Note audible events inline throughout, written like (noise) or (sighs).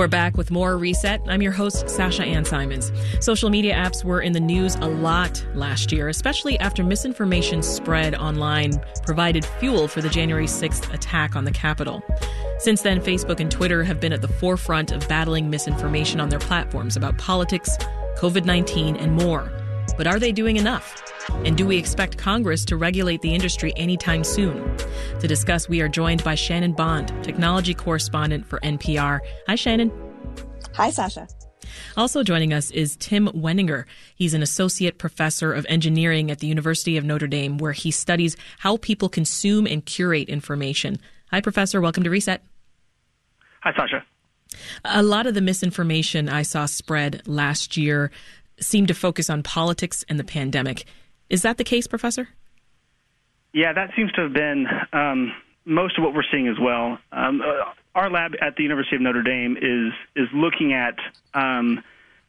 We're back with more Reset. I'm your host, Sasha Ann Simons. Social media apps were in the news a lot last year, especially after misinformation spread online provided fuel for the January 6th attack on the Capitol. Since then, Facebook and Twitter have been at the forefront of battling misinformation on their platforms about politics, COVID 19, and more. But are they doing enough? And do we expect Congress to regulate the industry anytime soon? To discuss, we are joined by Shannon Bond, technology correspondent for NPR. Hi, Shannon. Hi, Sasha. Also joining us is Tim Weninger. He's an associate professor of engineering at the University of Notre Dame, where he studies how people consume and curate information. Hi, Professor. Welcome to Reset. Hi, Sasha. A lot of the misinformation I saw spread last year seemed to focus on politics and the pandemic. Is that the case, Professor? Yeah, that seems to have been um, most of what we're seeing as well. Um, uh, our lab at the University of Notre Dame is is looking at um,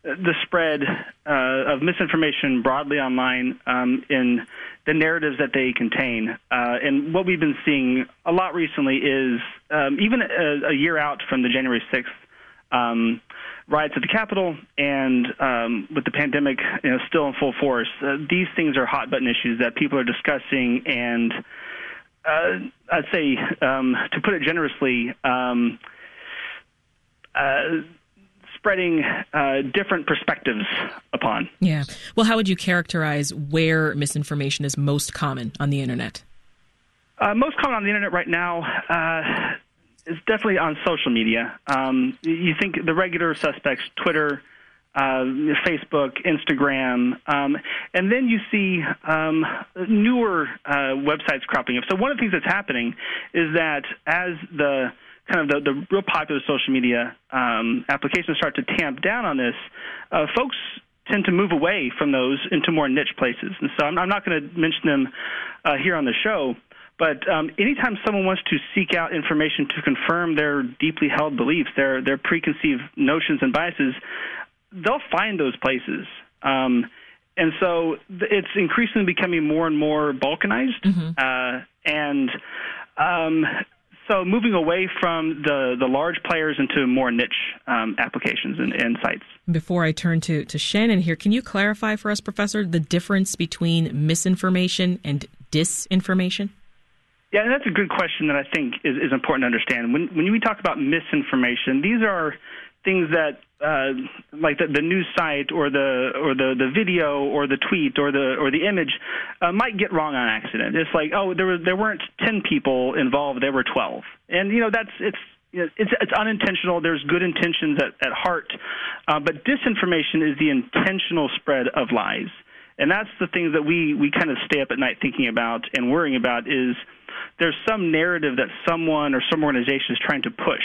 the spread uh, of misinformation broadly online um, in the narratives that they contain. Uh, and what we've been seeing a lot recently is um, even a, a, year out from the January 6th um, riots at the Capitol and um, with the pandemic you know, still in full force, uh, these things are hot button issues that people are discussing. And uh, I'd say, um, to put it generously, um, uh, spreading uh, different perspectives upon. Yeah. Well, how would you characterize where misinformation is most common on the internet? Uh, most common on the internet right now uh, is definitely on social media. Um, you think the regular suspects, Twitter, uh, Facebook, Instagram, um, and then you see um, newer uh, websites cropping up. So one of the things that's happening is that as the kind of the, the real popular social media um, applications start to tamp down on this, uh, folks tend to move away from those into more niche places. And so I'm, I'm not going to mention them uh, here on the show. But um, anytime someone wants to seek out information to confirm their deeply held beliefs, their their preconceived notions and biases, they'll find those places. Um, and so it's increasingly becoming more and more balkanized, mm-hmm. uh, and um, so moving away from the, the large players into more niche um, applications and, and, sites. Before I turn to, to Shannon here, can you clarify for us, Professor, the difference between misinformation and disinformation? Yeah, that's a good question that I think is, is important to understand. When, when we talk about misinformation, these are things that uh, like the, the news site or the or the, the video or the tweet or the or the image uh, might get wrong on accident. It's like oh there were there weren't ten people involved, there were twelve, and you know that's it's it's it's unintentional. There's good intentions at at heart, uh, but disinformation is the intentional spread of lies, and that's the things that we we kind of stay up at night thinking about and worrying about is there's some narrative that someone or some organization is trying to push,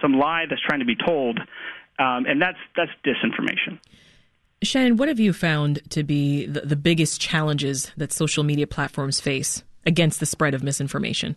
some lie that's trying to be told, um, and that's that's disinformation. Shannon, what have you found to be the, the biggest challenges that social media platforms face against the spread of misinformation?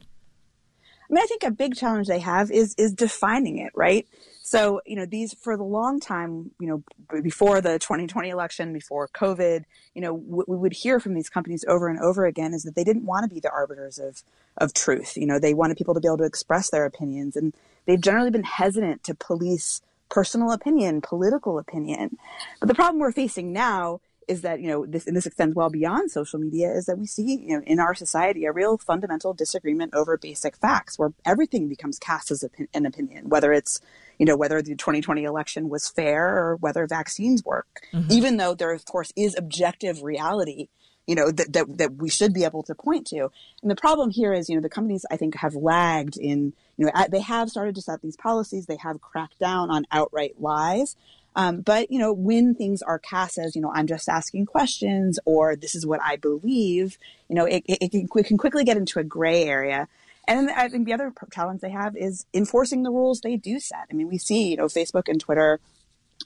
I mean, I think a big challenge they have is is defining it, right? So, you know, these for the long time, you know, before the 2020 election, before COVID, you know, what we would hear from these companies over and over again is that they didn't want to be the arbiters of of truth. You know, they wanted people to be able to express their opinions, and they've generally been hesitant to police personal opinion, political opinion. But the problem we're facing now is that you know this and this extends well beyond social media is that we see you know in our society a real fundamental disagreement over basic facts where everything becomes cast as an opinion whether it's you know whether the 2020 election was fair or whether vaccines work mm-hmm. even though there of course is objective reality you know that, that that we should be able to point to and the problem here is you know the companies i think have lagged in you know they have started to set these policies they have cracked down on outright lies um, but you know, when things are cast as you know, I'm just asking questions, or this is what I believe, you know, it, it, it, can, it can quickly get into a gray area. And I think the other challenge they have is enforcing the rules they do set. I mean, we see, you know, Facebook and Twitter,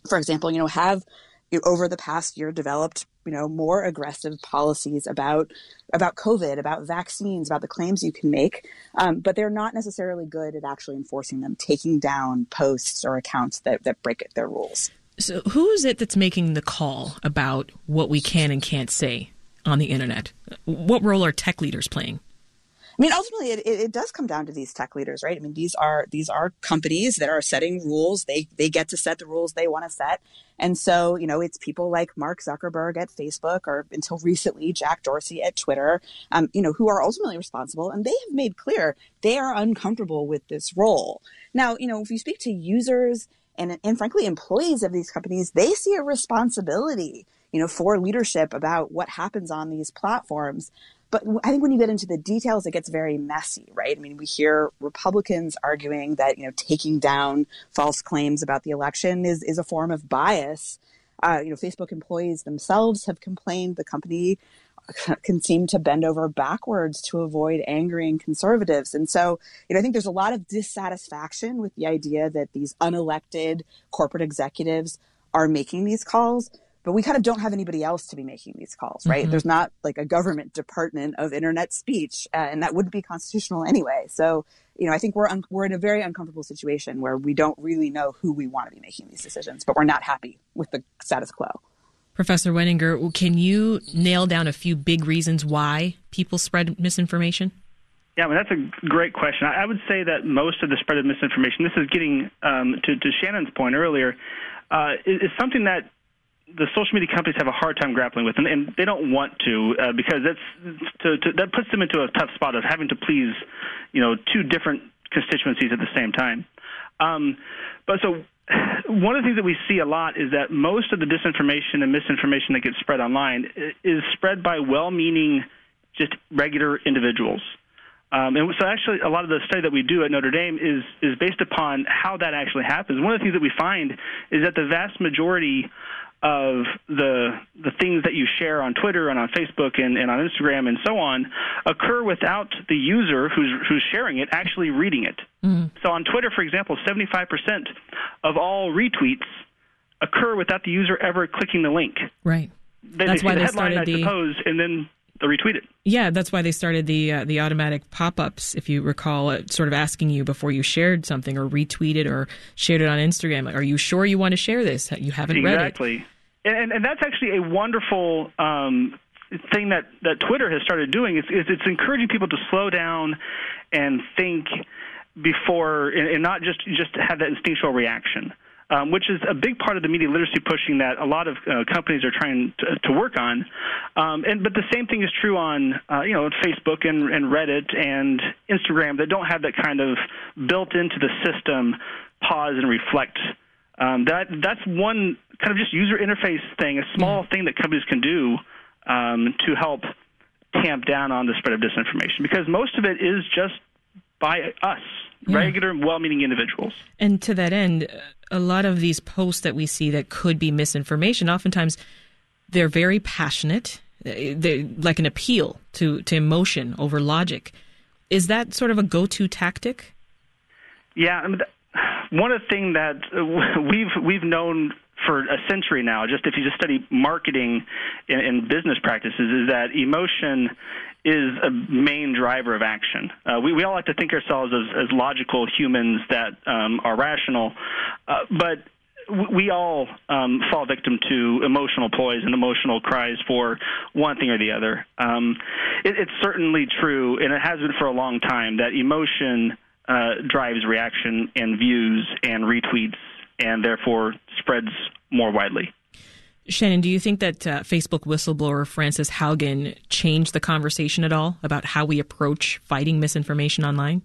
for example, you know, have you know, over the past year developed, you know, more aggressive policies about about COVID, about vaccines, about the claims you can make, um, but they're not necessarily good at actually enforcing them, taking down posts or accounts that that break their rules. So, who is it that's making the call about what we can and can't say on the internet? What role are tech leaders playing? I mean, ultimately, it, it, does come down to these tech leaders, right? I mean, these are these are companies that are setting rules. They they get to set the rules they want to set, and so you know, it's people like Mark Zuckerberg at Facebook, or until recently Jack Dorsey at Twitter, um, you know, who are ultimately responsible, and they have made clear they are uncomfortable with this role. Now, you know, if you speak to users and and frankly employees of these companies, they see a responsibility you know, for leadership about what happens on these platforms. But I think when you get into the details, it gets very messy, right? I mean, we hear Republicans arguing that, you know, taking down false claims about the election is, is a form of bias. Uh, you know, Facebook employees themselves have complained the company (laughs) can seem to bend over backwards to avoid angering conservatives. And so, you know, I think there's a lot of dissatisfaction with the idea that these unelected corporate executives are making these calls but we kind of don't have anybody else to be making these calls, right? Mm-hmm. There's not like a government department of internet speech, uh, and that wouldn't be constitutional anyway. So, you know, I think we're un- we're in a very uncomfortable situation where we don't really know who we want to be making these decisions, but we're not happy with the status quo. Professor Weninger, can you nail down a few big reasons why people spread misinformation? Yeah, I mean, that's a great question. I would say that most of the spread of misinformation, this is getting um, to, to, Shannon's point earlier, uh, is, is something that the social media companies have a hard time grappling with, and, and they don't want to uh, because that's to, to, that puts them into a tough spot of having to please, you know, two different constituencies at the same time. Um, but so (sighs) one of the things that we see a lot is that most of the disinformation and misinformation that gets spread online is spread by well-meaning, just regular individuals. Um, and so, actually, a lot of the study that we do at Notre Dame is is based upon how that actually happens. One of the things that we find is that the vast majority of the the things that you share on Twitter and on Facebook and, and on Instagram and so on occur without the user who's who's sharing it actually reading it. Mm-hmm. So on Twitter, for example, 75% of all retweets occur without the user ever clicking the link. Right. They, that's they why the they headline, started I suppose, and then they retweet it. Yeah, that's why they started the uh, the automatic pop-ups. If you recall, uh, sort of asking you before you shared something or retweeted or shared it on Instagram. Like, are you sure you want to share this? You haven't exactly. read it. Exactly. And, and that's actually a wonderful um, thing that, that Twitter has started doing. Is, is it's encouraging people to slow down and think before, and, and not just just have that instinctual reaction um, which is a big part of the media literacy pushing that a lot of uh, companies are trying to, to work on. Um, and but the same thing is true on uh, you know Facebook and, and Reddit and Instagram that don't have that kind of built into the system pause and reflect. Um, that that's one kind of just user interface thing, a small thing that companies can do um, to help tamp down on the spread of disinformation because most of it is just by us, yeah. regular, well-meaning individuals. And to that end, a lot of these posts that we see that could be misinformation, oftentimes they're very passionate, they're like an appeal to, to emotion over logic. Is that sort of a go-to tactic? Yeah, one of the things that (laughs) we've we've known for a century now, just if you just study marketing and, business practices, is that emotion is a main driver of action. Uh, we, we all like to think ourselves as, as logical humans that um, are rational, uh, but we all um, fall victim to emotional ploys and emotional cries for one thing or the other. Um, it, it's certainly true, and it has been for a long time, that emotion uh, drives reaction and views and retweets and therefore spreads more widely. Shannon, do you think that uh, Facebook whistleblower Frances Haugen changed the conversation at all about how we approach fighting misinformation online?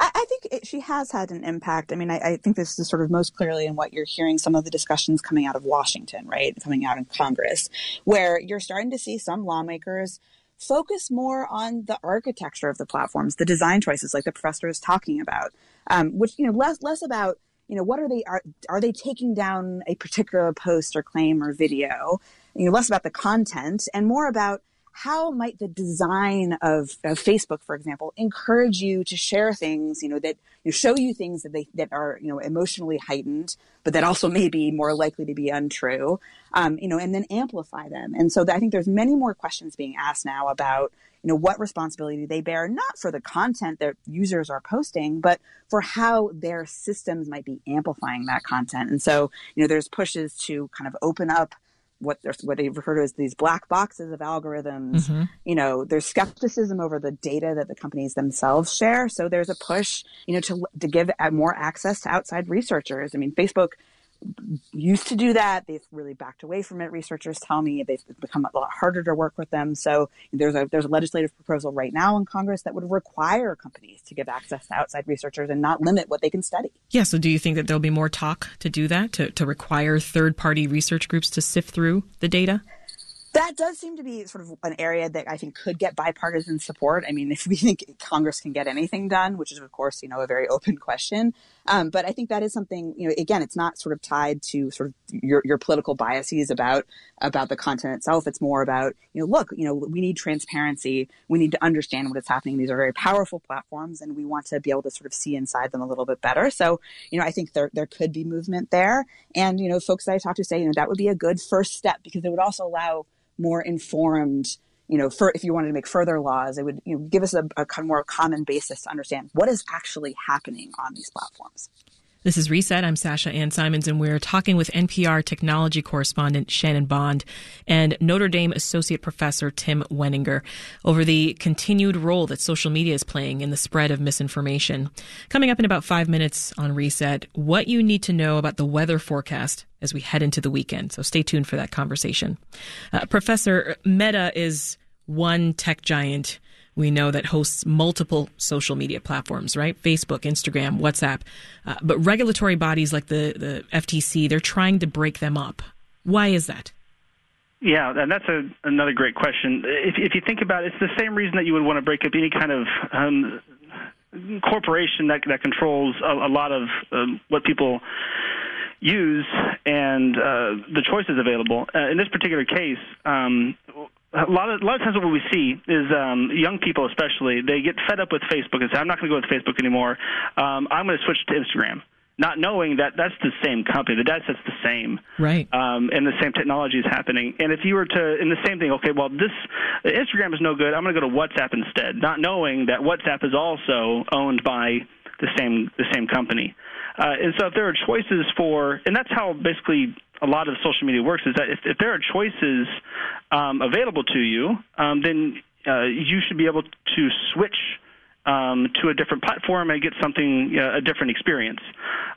I, I think it, she has had an impact. I mean, I, I, think this is sort of most clearly in what you're hearing some of the discussions coming out of Washington, right? Coming out in Congress, where you're starting to see some lawmakers focus more on the architecture of the platforms, the design choices, like the professor is talking about, um, which, you know, less, less about you know, what are they are are they taking down a particular post or claim or video? You know, less about the content and more about how might the design of, of, Facebook, for example, encourage you to share things, you know, that you know, show you things that they that are you know emotionally heightened, but that also may be more likely to be untrue, um, you know, and then amplify them. And so I think there's many more questions being asked now about you know, what responsibility they bear, not for the content that users are posting, but for how their systems might be amplifying that content. And so, you know, there's pushes to kind of open up what what they refer to as these black boxes of algorithms. Mm-hmm. You know, there's skepticism over the data that the companies themselves share. So there's a push, you know, to to give more access to outside researchers. I mean, Facebook used to do that. They've really backed away from it. Researchers tell me they've become a lot harder to work with them. So there's a there's a legislative proposal right now in Congress that would require companies to give access to outside researchers and not limit what they can study. Yeah. So do you think that there'll be more talk to do that to to require third party research groups to sift through the data? that does seem to be sort of an area that I think could get bipartisan support. I mean, (laughs) if we think Congress can get anything done, which is of course, you know, a very open question. Um, but I think that is something, you know, again, it's not sort of tied to sort of your, your political biases about, about the content itself. It's more about, you know, look, you know, we need transparency. We need to understand what is happening. These are very powerful platforms and we want to be able to sort of see inside them a little bit better. So, you know, I think there, there could be movement there. And, you know, folks that I talk to say, you know, that would be a good first step because it would also allow more informed you know, for, if you wanted to make further laws, it would you know, give us a, a more common basis to understand what is actually happening on these platforms. This is Reset. I'm Sasha Ann Simons, and we're talking with NPR technology correspondent Shannon Bond and Notre Dame Associate Professor Tim Weninger over the continued role that social media is playing in the spread of misinformation. Coming up in about five minutes on Reset, what you need to know about the weather forecast as we head into the weekend. So stay tuned for that conversation. Uh, Professor, Meta is one tech giant we know that hosts multiple social media platforms, right? Facebook, Instagram, WhatsApp. Uh, but regulatory bodies like the, the FTC, they're trying to break them up. Why is that? Yeah, and that's a, another great question. If, if you think about it, it's the same reason that you would want to break up any kind of um, corporation that, that controls a, a lot of um, what people use and uh, the choices available. Uh, in this particular case, um, a lot of a lot of times what we see is um, young people, especially, they get fed up with Facebook and say, "I'm not going to go with Facebook anymore. Um, I'm going to switch to Instagram." Not knowing that that's the same company, the data set's the same, right? Um, and the same technology is happening. And if you were to, in the same thing, okay, well, this Instagram is no good. I'm going to go to WhatsApp instead, not knowing that WhatsApp is also owned by the same the same company. Uh, and so if there are choices for, and that's how basically a lot of social media works, is that if, if there are choices um, available to you, um, then uh, you should be able to switch um, to a different platform and get something, uh, a different experience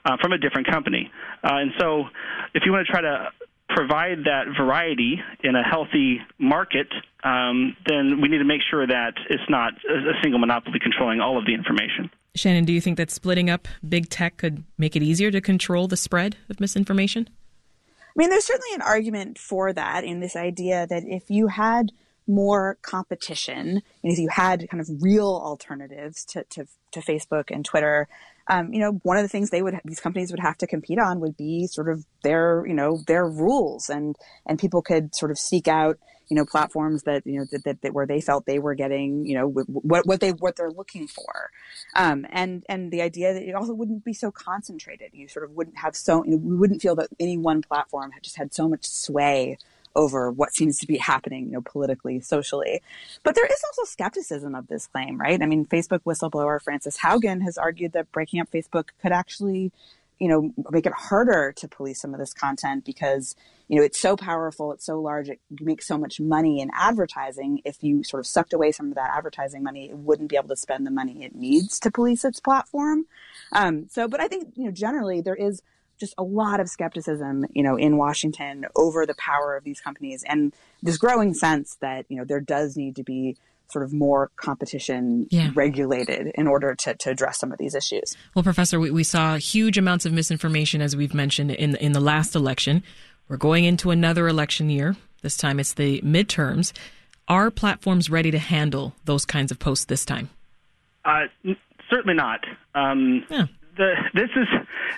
uh, from a different company. Uh, and so if you want to try to provide that variety in a healthy market, um, then we need to make sure that it's not a single monopoly controlling all of the information. Shannon, do you think that splitting up big tech could make it easier to control the spread of misinformation? I mean, there's certainly an argument for that in this idea that if you had more competition, and if you had kind of real alternatives to, to, to Facebook and Twitter, um, you know, one of the things they would these companies would have to compete on would be sort of their you know their rules, and and people could sort of seek out you know platforms that you know that, that, that where they felt they were getting you know what what they what they're looking for um, and and the idea that it also wouldn't be so concentrated you sort of wouldn't have so you know, we wouldn't feel that any one platform had just had so much sway over what seems to be happening, you know, politically, socially. But there is also skepticism of this claim, right? I mean, Facebook whistleblower Frances Haugen has argued that breaking up Facebook could actually, you know, make it harder to police some of this content because you know, it's so powerful, it's so large, it makes so much money in advertising. If you sort of sucked away some of that advertising money, it wouldn't be able to spend the money it needs to police its platform. Um, so, but I think, you know, generally there is just a lot of skepticism, you know, in Washington over the power of these companies and this growing sense that, you know, there does need to be sort of more competition yeah. regulated in order to, to address some of these issues. Well, Professor, we, we saw huge amounts of misinformation, as we've mentioned, in, in the last election. We're going into another election year. This time it's the midterms. Are platforms ready to handle those kinds of posts this time? Uh, n- certainly not. Um, yeah. The, this is,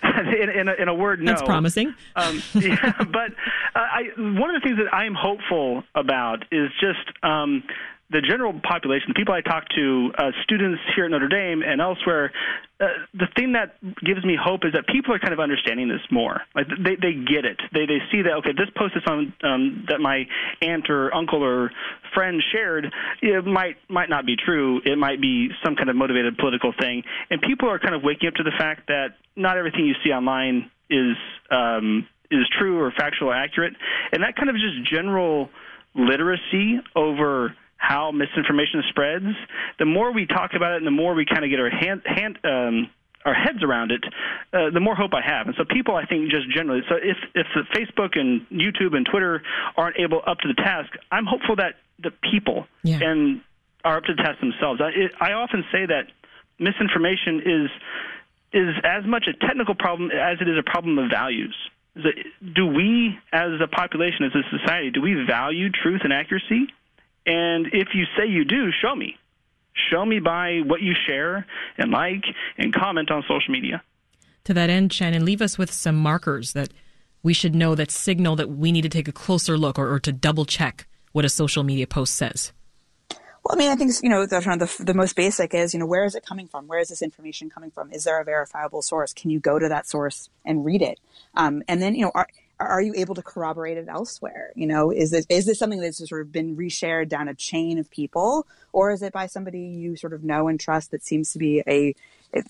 (laughs) in, in, a, in, a, word, no. That's promising. Um, (laughs) yeah, but uh, I, one of the things that I am hopeful about is just um, the general population, the people I talk to, uh, students here at Notre Dame and elsewhere, uh, the thing that gives me hope is that people are kind of understanding this more. Like they they get it. They they see that okay, this post is on um, that my aunt or uncle or friend shared. It might might not be true. It might be some kind of motivated political thing, and people are kind of waking up to the fact that not everything you see online is um, is true or factual or accurate, and that kind of just general literacy over how misinformation spreads. The more we talk about it, and the more we kind of get our hand hand. Um, our heads around it, uh, the more hope I have. And so people, I think, just generally. So if if the Facebook and YouTube and Twitter aren't able up to the task, I'm hopeful that the people yeah. and are up to the task themselves. I, it, I often say that misinformation is is as much a technical problem as it is a problem of values. Do we, as a population, as a society, do we value truth and accuracy? And if you say you do, show me. Show me by what you share and like and comment on social media. To that end, Shannon, leave us with some markers that we should know that signal that we need to take a closer look or, or to double check what a social media post says. Well, I mean, I think you know the, the, the most basic is you know where is it coming from? Where is this information coming from? Is there a verifiable source? Can you go to that source and read it? Um, and then you know are are you able to corroborate it elsewhere? You know, is this is this something that's sort of been reshared down a chain of people, or is it by somebody you sort of know and trust that seems to be a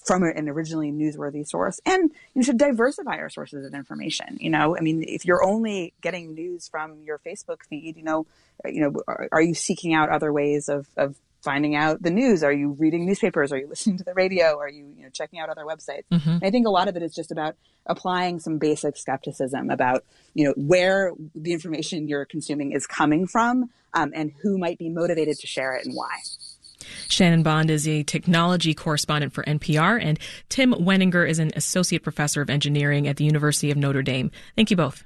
from an originally newsworthy source? And you should diversify our sources of information. You know, I mean, if you're only getting news from your Facebook feed, you know, you know, are, are you seeking out other ways of of finding out the news? Are you reading newspapers? Are you listening to the radio? Are you, you know, checking out other websites? Mm-hmm. I think a lot of it is just about applying some basic skepticism about, you know, where the information you're consuming is coming from um, and who might be motivated to share it and why. Shannon Bond is a technology correspondent for NPR, and Tim Weninger is an associate professor of engineering at the University of Notre Dame. Thank you both.